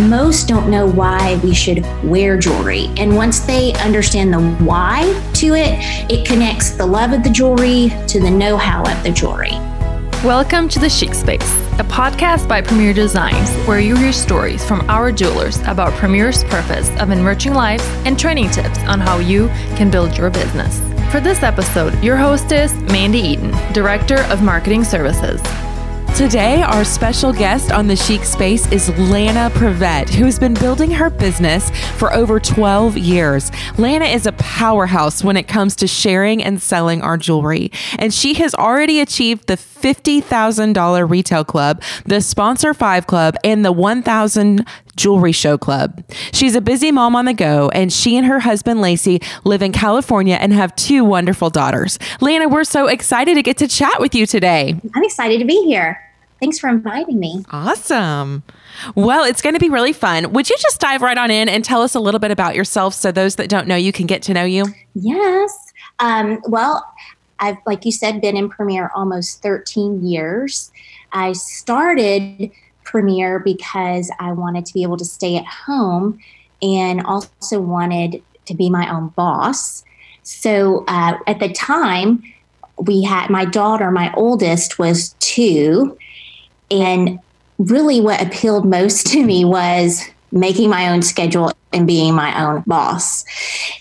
most don't know why we should wear jewelry. And once they understand the why to it, it connects the love of the jewelry to the know how of the jewelry. Welcome to The Chic Space, a podcast by Premier Designs, where you hear stories from our jewelers about Premier's purpose of enriching lives and training tips on how you can build your business. For this episode, your host is Mandy Eaton, Director of Marketing Services. Today, our special guest on the Chic Space is Lana Prevett, who has been building her business for over 12 years. Lana is a powerhouse when it comes to sharing and selling our jewelry, and she has already achieved the $50,000 retail club, the Sponsor 5 Club, and the 1,000 Jewelry Show Club. She's a busy mom on the go, and she and her husband Lacey live in California and have two wonderful daughters. Lana, we're so excited to get to chat with you today. I'm excited to be here. Thanks for inviting me. Awesome. Well, it's going to be really fun. Would you just dive right on in and tell us a little bit about yourself so those that don't know you can get to know you? Yes. Um, well, I've, like you said, been in Premier almost 13 years. I started Premier because I wanted to be able to stay at home and also wanted to be my own boss. So uh, at the time, we had my daughter, my oldest, was two and really, what appealed most to me was making my own schedule and being my own boss.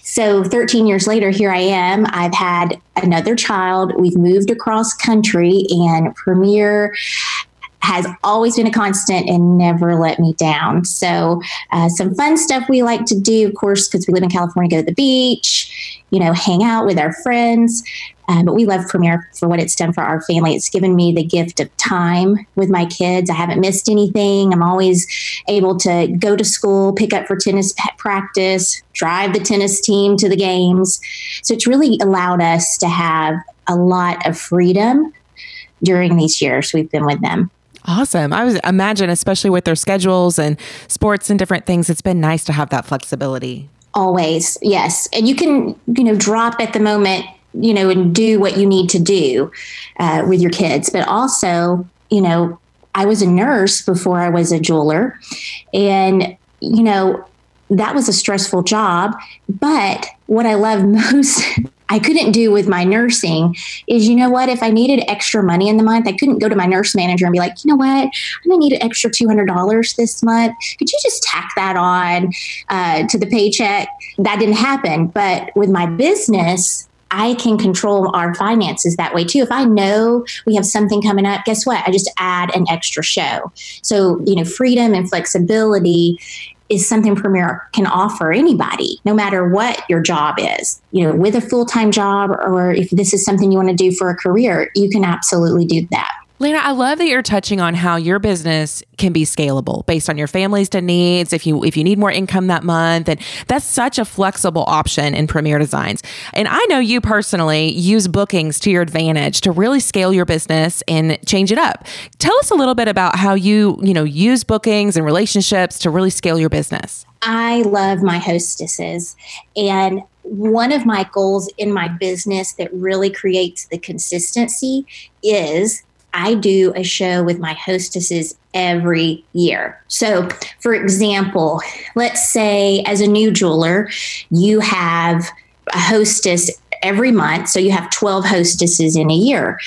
So 13 years later, here I am. I've had another child. We've moved across country, and Premier has always been a constant and never let me down. So, uh, some fun stuff we like to do, of course, because we live in California, go to the beach, you know, hang out with our friends. Um, but we love Premier for what it's done for our family. It's given me the gift of time with my kids. I haven't missed anything. I'm always able to go to school, pick up for tennis practice, drive the tennis team to the games. So it's really allowed us to have a lot of freedom during these years we've been with them. Awesome. I was imagine, especially with their schedules and sports and different things, it's been nice to have that flexibility. Always, yes. And you can, you know, drop at the moment you know, and do what you need to do uh, with your kids. But also, you know, I was a nurse before I was a jeweler. And, you know, that was a stressful job. But what I love most, I couldn't do with my nursing is, you know what, if I needed extra money in the month, I couldn't go to my nurse manager and be like, you know what, I'm gonna need an extra $200 this month. Could you just tack that on uh, to the paycheck? That didn't happen. But with my business, I can control our finances that way too. If I know we have something coming up, guess what? I just add an extra show. So, you know, freedom and flexibility is something Premier can offer anybody, no matter what your job is. You know, with a full time job, or if this is something you want to do for a career, you can absolutely do that. Lana, I love that you're touching on how your business can be scalable based on your family's needs. If you if you need more income that month, and that's such a flexible option in Premier Designs. And I know you personally use bookings to your advantage to really scale your business and change it up. Tell us a little bit about how you you know use bookings and relationships to really scale your business. I love my hostesses, and one of my goals in my business that really creates the consistency is I do a show with my hostesses every year. So, for example, let's say as a new jeweler, you have a hostess every month. So, you have 12 hostesses in a year.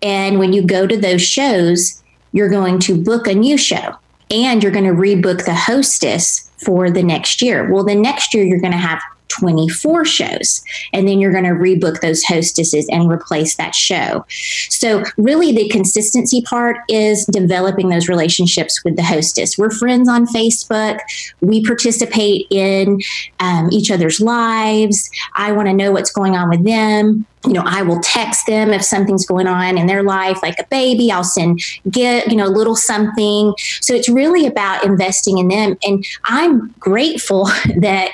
And when you go to those shows, you're going to book a new show and you're going to rebook the hostess for the next year. Well, the next year, you're going to have 24 shows. And then you're going to rebook those hostesses and replace that show. So, really, the consistency part is developing those relationships with the hostess. We're friends on Facebook, we participate in um, each other's lives. I want to know what's going on with them you know, I will text them if something's going on in their life, like a baby. I'll send get you know a little something. So it's really about investing in them, and I'm grateful that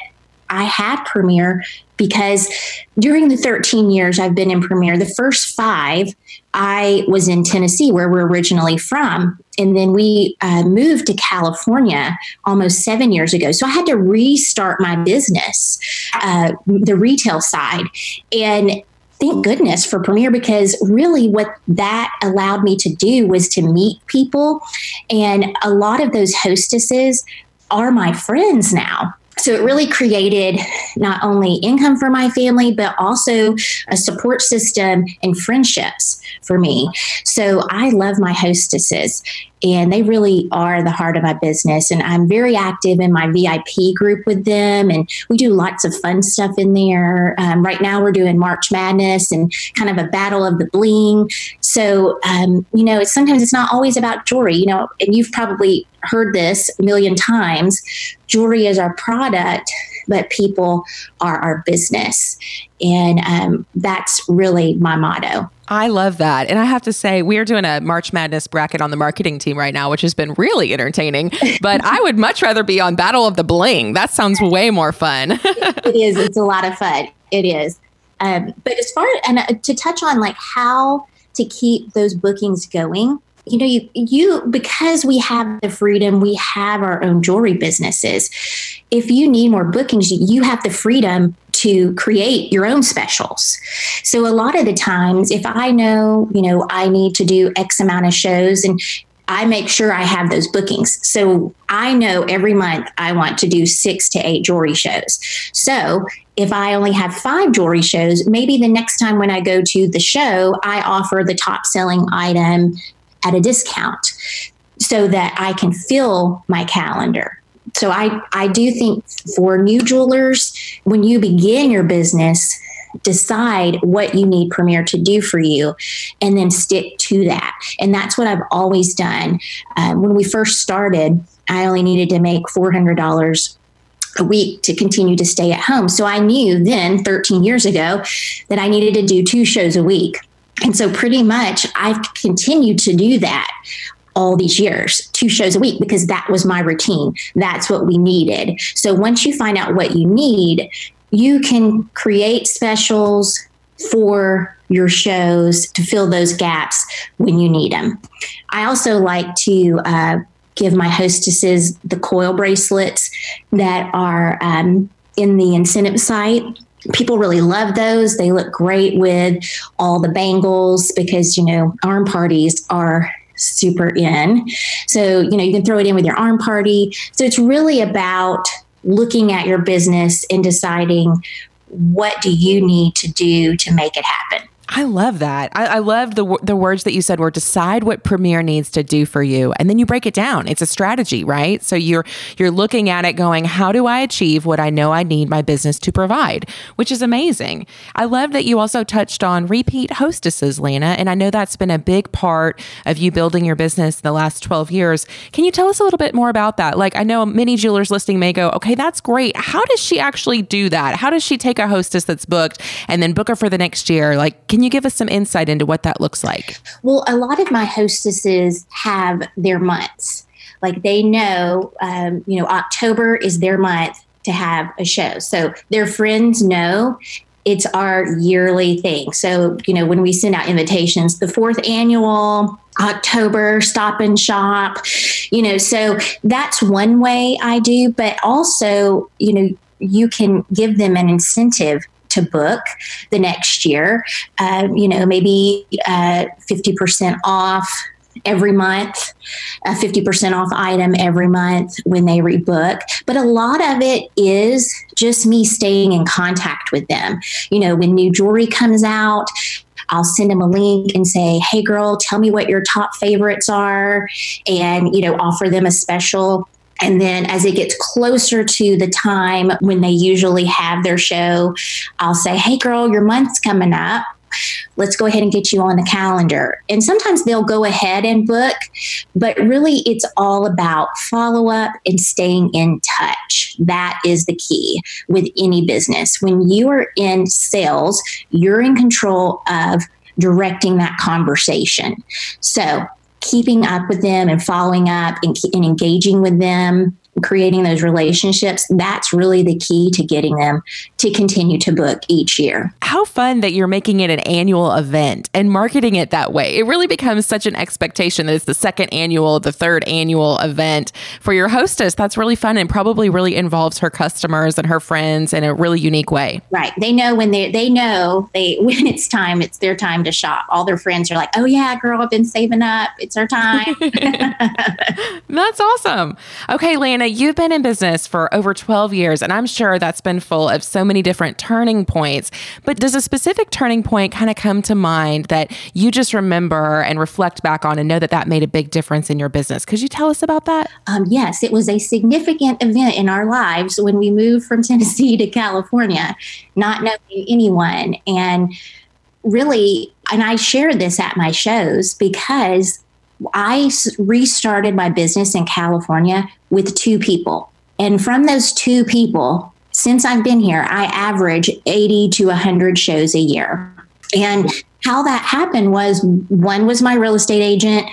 I had Premier because during the 13 years I've been in Premier, the first five, I was in Tennessee, where we're originally from. And then we uh, moved to California almost seven years ago. So I had to restart my business, uh, the retail side. And thank goodness for Premier because really what that allowed me to do was to meet people. And a lot of those hostesses are my friends now so it really created not only income for my family but also a support system and friendships for me. So i love my hostesses and they really are the heart of my business and i'm very active in my vip group with them and we do lots of fun stuff in there. Um, right now we're doing march madness and kind of a battle of the bling. So um, you know sometimes it's not always about jewelry you know and you've probably heard this a million times jewelry is our product but people are our business and um, that's really my motto I love that. And I have to say, we are doing a March Madness bracket on the marketing team right now, which has been really entertaining. But I would much rather be on Battle of the Bling. That sounds way more fun. it is. It's a lot of fun. It is. Um, but as far and uh, to touch on like how to keep those bookings going, you know, you, you because we have the freedom, we have our own jewelry businesses. If you need more bookings, you have the freedom to create your own specials. So a lot of the times, if I know, you know, I need to do X amount of shows and I make sure I have those bookings. So I know every month I want to do six to eight jewelry shows. So if I only have five jewelry shows, maybe the next time when I go to the show, I offer the top selling item at a discount so that I can fill my calendar. So I, I do think for new jewelers, when you begin your business, decide what you need Premier to do for you and then stick to that. And that's what I've always done. Uh, when we first started, I only needed to make $400 a week to continue to stay at home. So I knew then, 13 years ago, that I needed to do two shows a week. And so pretty much I've continued to do that all these years, two shows a week, because that was my routine. That's what we needed. So once you find out what you need, you can create specials for your shows to fill those gaps when you need them. I also like to uh, give my hostesses the coil bracelets that are um, in the incentive site people really love those. They look great with all the bangles because, you know, arm parties are super in. So, you know, you can throw it in with your arm party. So it's really about looking at your business and deciding what do you need to do to make it happen. I love that. I, I love the the words that you said were decide what Premier needs to do for you, and then you break it down. It's a strategy, right? So you're you're looking at it, going, how do I achieve what I know I need my business to provide? Which is amazing. I love that you also touched on repeat hostesses, Lana, and I know that's been a big part of you building your business in the last twelve years. Can you tell us a little bit more about that? Like, I know many jewelers listening may go, okay, that's great. How does she actually do that? How does she take a hostess that's booked and then book her for the next year? Like can you give us some insight into what that looks like? Well, a lot of my hostesses have their months. Like they know, um, you know, October is their month to have a show. So their friends know it's our yearly thing. So, you know, when we send out invitations, the fourth annual, October stop and shop, you know, so that's one way I do. But also, you know, you can give them an incentive to book the next year. Uh, you know, maybe uh, 50% off every month, a 50% off item every month when they rebook. But a lot of it is just me staying in contact with them. You know, when new jewelry comes out, I'll send them a link and say, "Hey girl, tell me what your top favorites are." And, you know, offer them a special and then as it gets closer to the time when they usually have their show, I'll say, Hey, girl, your month's coming up. Let's go ahead and get you on the calendar. And sometimes they'll go ahead and book, but really it's all about follow up and staying in touch. That is the key with any business. When you are in sales, you're in control of directing that conversation. So keeping up with them and following up and, and engaging with them creating those relationships, that's really the key to getting them to continue to book each year. How fun that you're making it an annual event and marketing it that way. It really becomes such an expectation that it's the second annual, the third annual event for your hostess. That's really fun and probably really involves her customers and her friends in a really unique way. Right. They know when they they know they when it's time, it's their time to shop. All their friends are like, "Oh yeah, girl, I've been saving up. It's our time." That's awesome. Okay, Lana, You've been in business for over 12 years, and I'm sure that's been full of so many different turning points. But does a specific turning point kind of come to mind that you just remember and reflect back on and know that that made a big difference in your business? Could you tell us about that? Um, yes, it was a significant event in our lives when we moved from Tennessee to California, not knowing anyone. And really, and I share this at my shows because I restarted my business in California with two people. And from those two people, since I've been here, I average 80 to 100 shows a year. And how that happened was one was my real estate agent.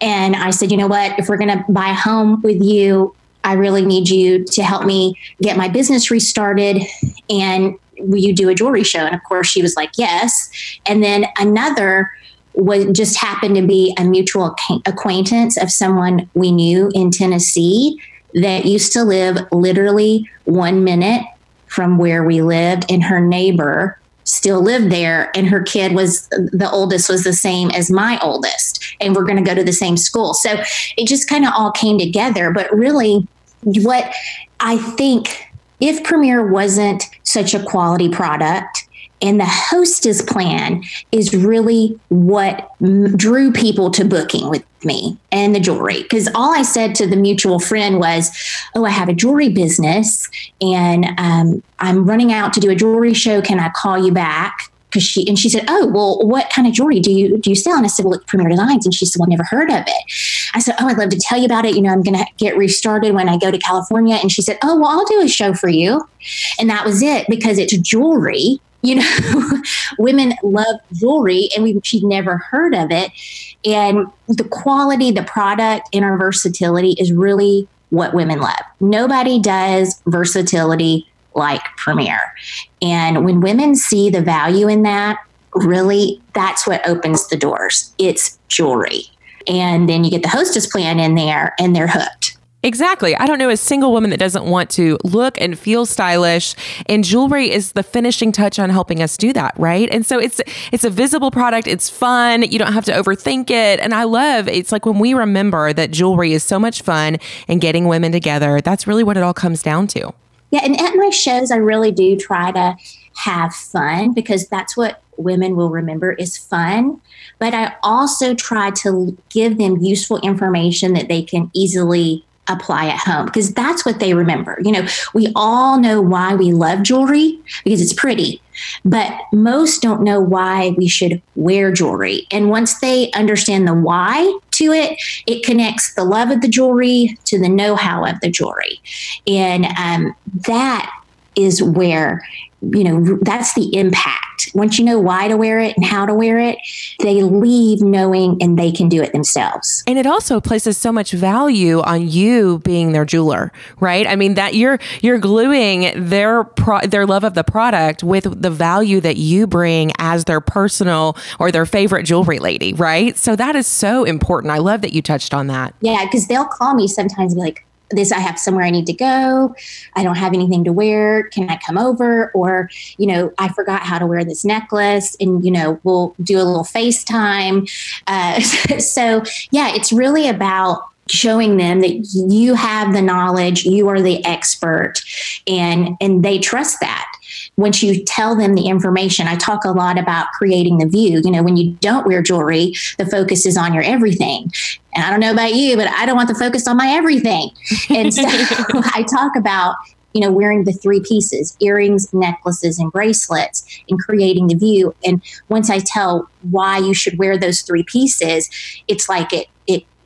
And I said, you know what, if we're going to buy a home with you, I really need you to help me get my business restarted. And will you do a jewelry show? And of course, she was like, yes. And then another was just happened to be a mutual acquaintance of someone we knew in Tennessee that used to live literally one minute from where we lived, and her neighbor still lived there, and her kid was the oldest was the same as my oldest, and we're going to go to the same school. So it just kind of all came together. But really, what I think if Premier wasn't such a quality product, and the hostess plan is really what drew people to booking with me and the jewelry. Because all I said to the mutual friend was, Oh, I have a jewelry business and um, I'm running out to do a jewelry show. Can I call you back? Because she and she said, "Oh, well, what kind of jewelry do you do you sell?" And I said, "Well, Premier Designs." And she said, "Well, I've never heard of it." I said, "Oh, I'd love to tell you about it. You know, I'm going to get restarted when I go to California." And she said, "Oh, well, I'll do a show for you." And that was it because it's jewelry you know, women love jewelry and we she'd never heard of it. And the quality, the product, and our versatility is really what women love. Nobody does versatility like Premier. And when women see the value in that, really that's what opens the doors. It's jewelry. And then you get the hostess plan in there and they're hooked. Exactly. I don't know a single woman that doesn't want to look and feel stylish and jewelry is the finishing touch on helping us do that, right? And so it's it's a visible product, it's fun, you don't have to overthink it. And I love it's like when we remember that jewelry is so much fun and getting women together, that's really what it all comes down to. Yeah, and at my shows I really do try to have fun because that's what women will remember is fun. But I also try to give them useful information that they can easily apply at home because that's what they remember. You know, we all know why we love jewelry because it's pretty, but most don't know why we should wear jewelry. And once they understand the why to it, it connects the love of the jewelry to the know how of the jewelry. And um, that is where you know that's the impact. Once you know why to wear it and how to wear it they leave knowing and they can do it themselves. And it also places so much value on you being their jeweler right? I mean that you're you're gluing their pro- their love of the product with the value that you bring as their personal or their favorite jewelry lady right? So that is so important. I love that you touched on that. Yeah because they'll call me sometimes and be like this i have somewhere i need to go. I don't have anything to wear. Can i come over? Or you know i forgot how to wear this necklace and you know we'll do a little facetime. Uh, so yeah it's really about showing them that you have the knowledge you are the expert and and they trust that once you tell them the information, I talk a lot about creating the view. You know, when you don't wear jewelry, the focus is on your everything. And I don't know about you, but I don't want the focus on my everything. And so I talk about you know, wearing the three pieces earrings, necklaces, and bracelets, and creating the view. And once I tell why you should wear those three pieces, it's like it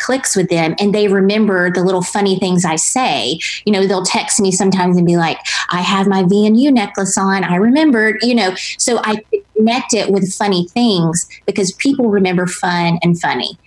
clicks with them and they remember the little funny things I say. You know, they'll text me sometimes and be like, I have my VNU necklace on. I remembered, you know, so I connect it with funny things because people remember fun and funny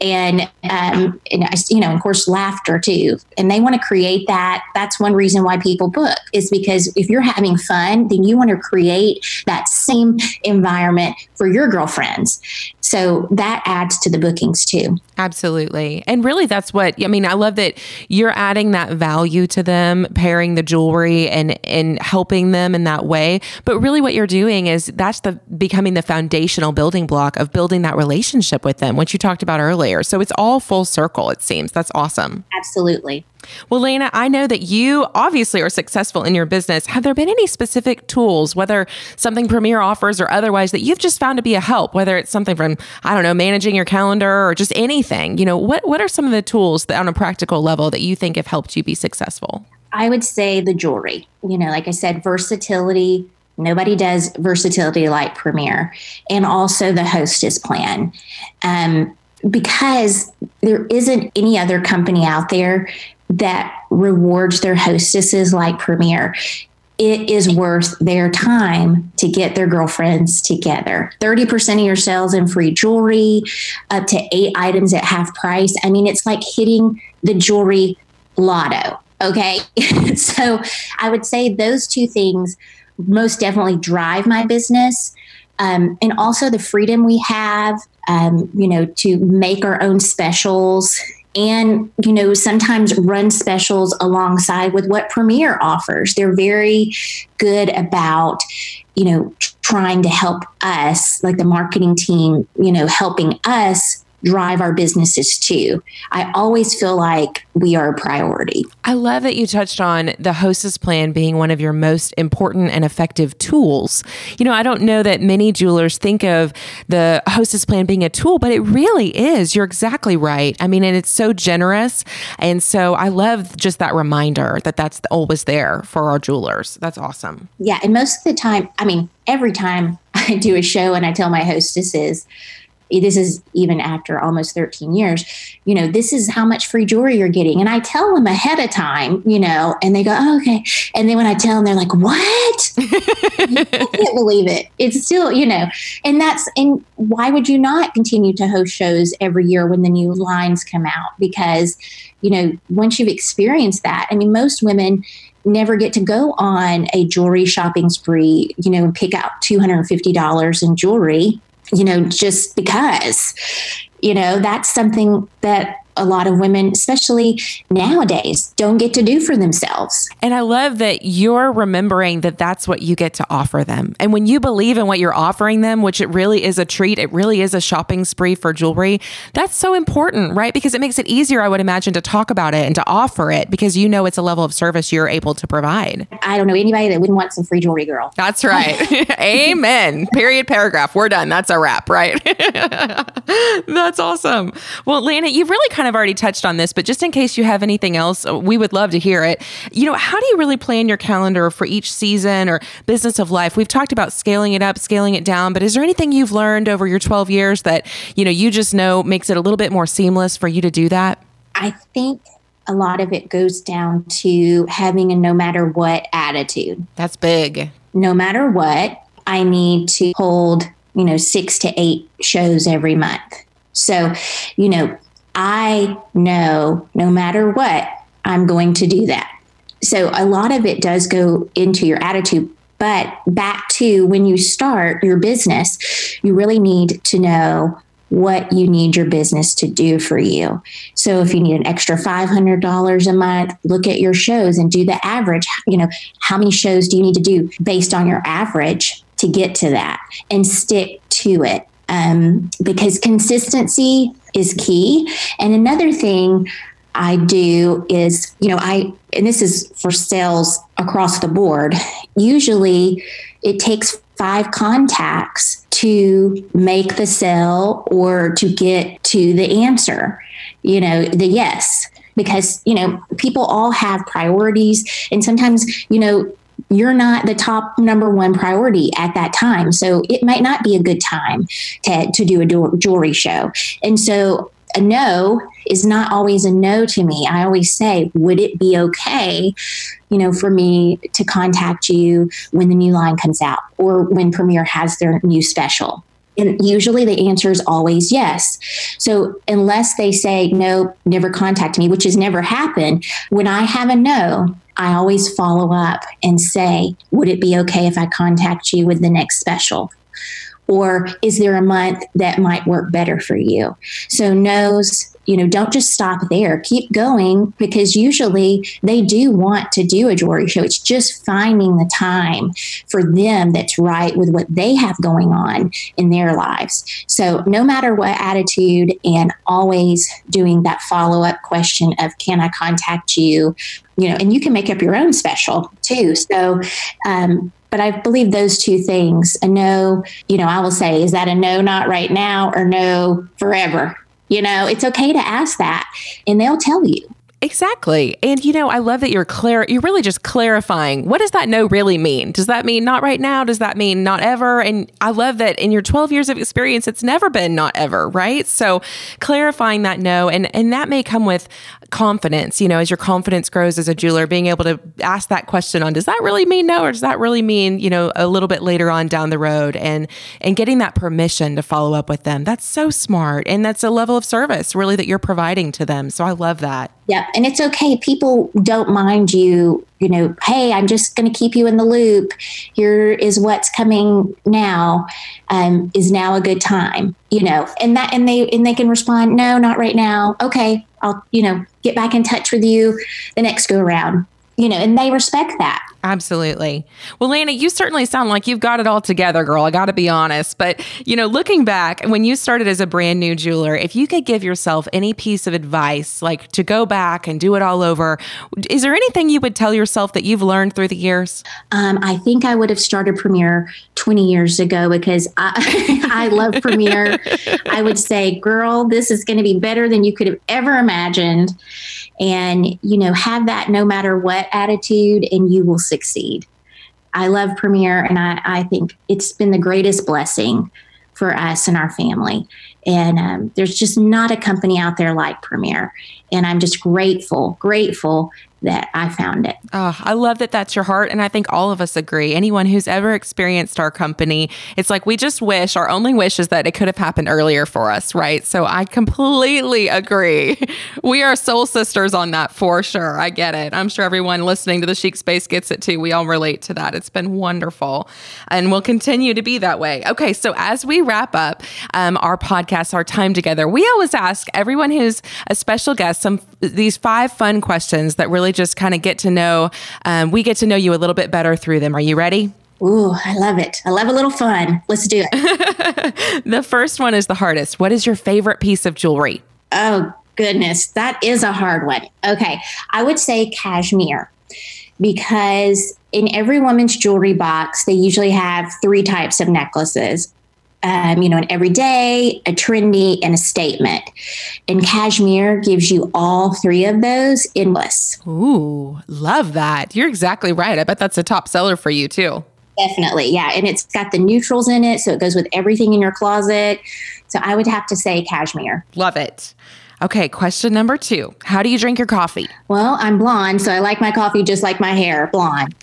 and um, and you know, of course, laughter too. And they want to create that. That's one reason why people book is because if you're having fun, then you want to create that same environment for your girlfriends. So that adds to the bookings too. Absolutely. And really that's what I mean, I love that you're adding that value to them, pairing the jewelry and and helping them in that way. But really what you're doing is that's the becoming the foundational building block of building that relationship with them, which you talked about earlier. So it's all full circle, it seems. That's awesome. Absolutely. Well, Lana, I know that you obviously are successful in your business. Have there been any specific tools, whether something Premier offers or otherwise, that you've just found to be a help, whether it's something from, I don't know, managing your calendar or just anything? You know, what, what are some of the tools that on a practical level that you think have helped you be successful? I would say the jewelry. You know, like I said, versatility. Nobody does versatility like Premier, and also the hostess plan. Um, because there isn't any other company out there that rewards their hostesses like Premier. It is worth their time to get their girlfriends together. 30% of your sales in free jewelry, up to eight items at half price. I mean, it's like hitting the jewelry lotto. Okay. so I would say those two things most definitely drive my business. Um, and also the freedom we have, um, you know, to make our own specials and you know sometimes run specials alongside with what premier offers. They're very good about you know trying to help us like the marketing team you know helping us drive our businesses too. I always feel like we are a priority. I love that you touched on the hostess plan being one of your most important and effective tools. You know, I don't know that many jewelers think of the hostess plan being a tool, but it really is. You're exactly right. I mean, and it's so generous. And so I love just that reminder that that's always there for our jewelers. That's awesome. Yeah. And most of the time, I mean, every time I do a show and I tell my hostesses, this is even after almost 13 years you know this is how much free jewelry you're getting. And i tell them ahead of time you know and they go oh, okay. And then when i tell them they're like what? I can't believe it. It's still you know and that's and why would you not continue to host shows every year when the new lines come out? Because you know once you've experienced that i mean most women never get to go on a jewelry shopping spree, you know, and pick out $250 in jewelry you know, just because, you know, that's something that a lot of women, especially nowadays, don't get to do for themselves. And I love that you're remembering that that's what you get to offer them. And when you believe in what you're offering them, which it really is a treat, it really is a shopping spree for jewelry, that's so important, right? Because it makes it easier, I would imagine, to talk about it and to offer it because you know it's a level of service you're able to provide. I don't know anybody that wouldn't want some free jewelry, girl. That's right. Amen. Period, paragraph. We're done. That's a wrap, right? that's awesome. Well, Lana, you've really kind kind of already touched on this, but just in case you have anything else, uh, we would love to hear it. You know, how do you really plan your calendar for each season or business of life? We've talked about scaling it up, scaling it down, but is there anything you've learned over your 12 years that, you know, you just know makes it a little bit more seamless for you to do that? I think a lot of it goes down to having a no matter what attitude. That's big. No matter what, I need to hold, you know, six to eight shows every month. So, you know, I know no matter what, I'm going to do that. So a lot of it does go into your attitude. But back to when you start your business, you really need to know what you need your business to do for you. So if you need an extra $500 a month, look at your shows and do the average. You know, how many shows do you need to do based on your average to get to that and stick to it? Um, because consistency is key. And another thing I do is, you know, I, and this is for sales across the board, usually it takes five contacts to make the sale or to get to the answer, you know, the yes. Because, you know, people all have priorities. And sometimes, you know, you're not the top number one priority at that time. So it might not be a good time to, to do a jewelry show. And so a no is not always a no to me. I always say, would it be okay, you know, for me to contact you when the new line comes out or when Premier has their new special? And usually the answer is always yes. So unless they say no, never contact me, which has never happened, when I have a no, I always follow up and say, would it be okay if I contact you with the next special? Or is there a month that might work better for you? So, no's you know, don't just stop there. Keep going because usually they do want to do a jewelry show. It's just finding the time for them that's right with what they have going on in their lives. So, no matter what attitude, and always doing that follow up question of, can I contact you? You know, and you can make up your own special too. So, um, but I believe those two things a no, you know, I will say, is that a no, not right now, or no, forever? You know, it's okay to ask that and they'll tell you. Exactly. And you know, I love that you're clear you're really just clarifying what does that no really mean? Does that mean not right now? Does that mean not ever? And I love that in your 12 years of experience it's never been not ever, right? So clarifying that no and and that may come with confidence, you know, as your confidence grows as a jeweler, being able to ask that question on does that really mean no or does that really mean, you know, a little bit later on down the road and and getting that permission to follow up with them. That's so smart and that's a level of service really that you're providing to them. So I love that. Yeah, and it's okay. People don't mind you, you know, hey, I'm just going to keep you in the loop. Here is what's coming now. Um, is now a good time, you know, and that and they and they can respond, no, not right now. Okay, I'll, you know, get back in touch with you the next go around. You know, and they respect that. Absolutely. Well, Lana, you certainly sound like you've got it all together, girl. I got to be honest. But, you know, looking back, when you started as a brand new jeweler, if you could give yourself any piece of advice, like to go back and do it all over, is there anything you would tell yourself that you've learned through the years? Um, I think I would have started Premier 20 years ago because I, I love Premier. I would say, girl, this is going to be better than you could have ever imagined and you know have that no matter what attitude and you will succeed. I love premier and i, I think it's been the greatest blessing for us and our family. And um, there's just not a company out there like premier and i'm just grateful grateful that I found it. Oh, I love that that's your heart. And I think all of us agree. Anyone who's ever experienced our company, it's like we just wish, our only wish is that it could have happened earlier for us, right? So I completely agree. We are soul sisters on that for sure. I get it. I'm sure everyone listening to the Chic Space gets it too. We all relate to that. It's been wonderful and we'll continue to be that way. Okay, so as we wrap up um, our podcast, our time together, we always ask everyone who's a special guest some these five fun questions that really just kind of get to know, um, we get to know you a little bit better through them. Are you ready? Ooh, I love it. I love a little fun. Let's do it. the first one is the hardest. What is your favorite piece of jewelry? Oh, goodness. That is a hard one. Okay. I would say cashmere because in every woman's jewelry box, they usually have three types of necklaces um, you know, an everyday, a trendy, and a statement. And cashmere gives you all three of those endless. Ooh, love that. You're exactly right. I bet that's a top seller for you too. Definitely. Yeah. And it's got the neutrals in it. So it goes with everything in your closet. So I would have to say cashmere. Love it. Okay, question number two. How do you drink your coffee? Well, I'm blonde, so I like my coffee just like my hair, blonde.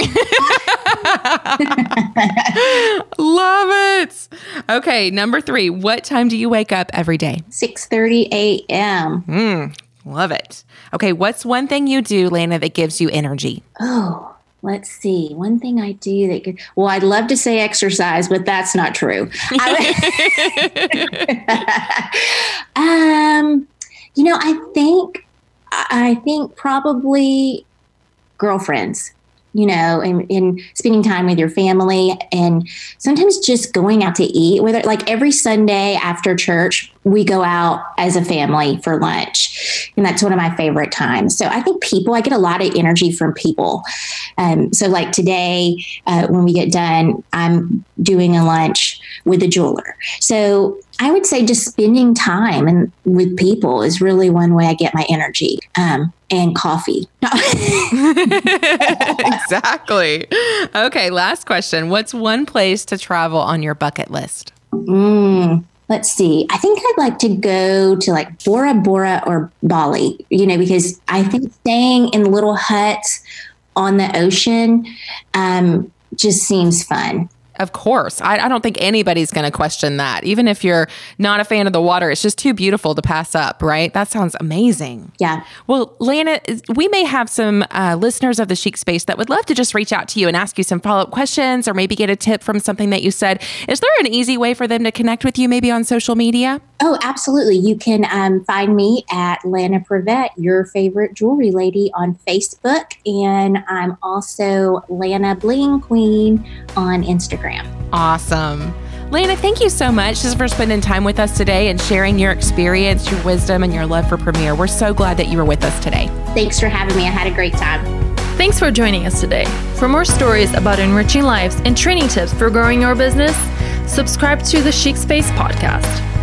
Love it. Okay, number three. What time do you wake up every day? 6:30 a.m. Mm, love it. Okay, what's one thing you do, Lana, that gives you energy? Oh, let's see one thing i do that could well i'd love to say exercise but that's not true um you know, I think I think probably girlfriends you know, and, in spending time with your family and sometimes just going out to eat, whether like every Sunday after church, we go out as a family for lunch. And that's one of my favorite times. So I think people, I get a lot of energy from people. Um, so, like today, uh, when we get done, I'm doing a lunch with a jeweler. So I would say just spending time and with people is really one way I get my energy. Um, and coffee. exactly. Okay, last question. What's one place to travel on your bucket list? Mm, let's see. I think I'd like to go to like Bora Bora or Bali, you know, because I think staying in little huts on the ocean um, just seems fun. Of course. I, I, don't think anybody's going to question that. Even if you're not a fan of the water, it's just too beautiful to pass up, right? That sounds amazing. Yeah. Well, Lana, we may have some uh, listeners of the Chic Space that would love to just reach out to you and ask you some follow up questions or maybe get a tip from something that you said. Is there an easy way for them to connect with you, maybe on social media? Oh, absolutely. You can um, find me at Lana Prevette, your favorite jewelry lady, on Facebook. And I'm also Lana Bling Queen on Instagram. Awesome. Lana, thank you so much just for spending time with us today and sharing your experience, your wisdom, and your love for Premier. We're so glad that you were with us today. Thanks for having me. I had a great time. Thanks for joining us today. For more stories about enriching lives and training tips for growing your business, subscribe to the Chic Space podcast.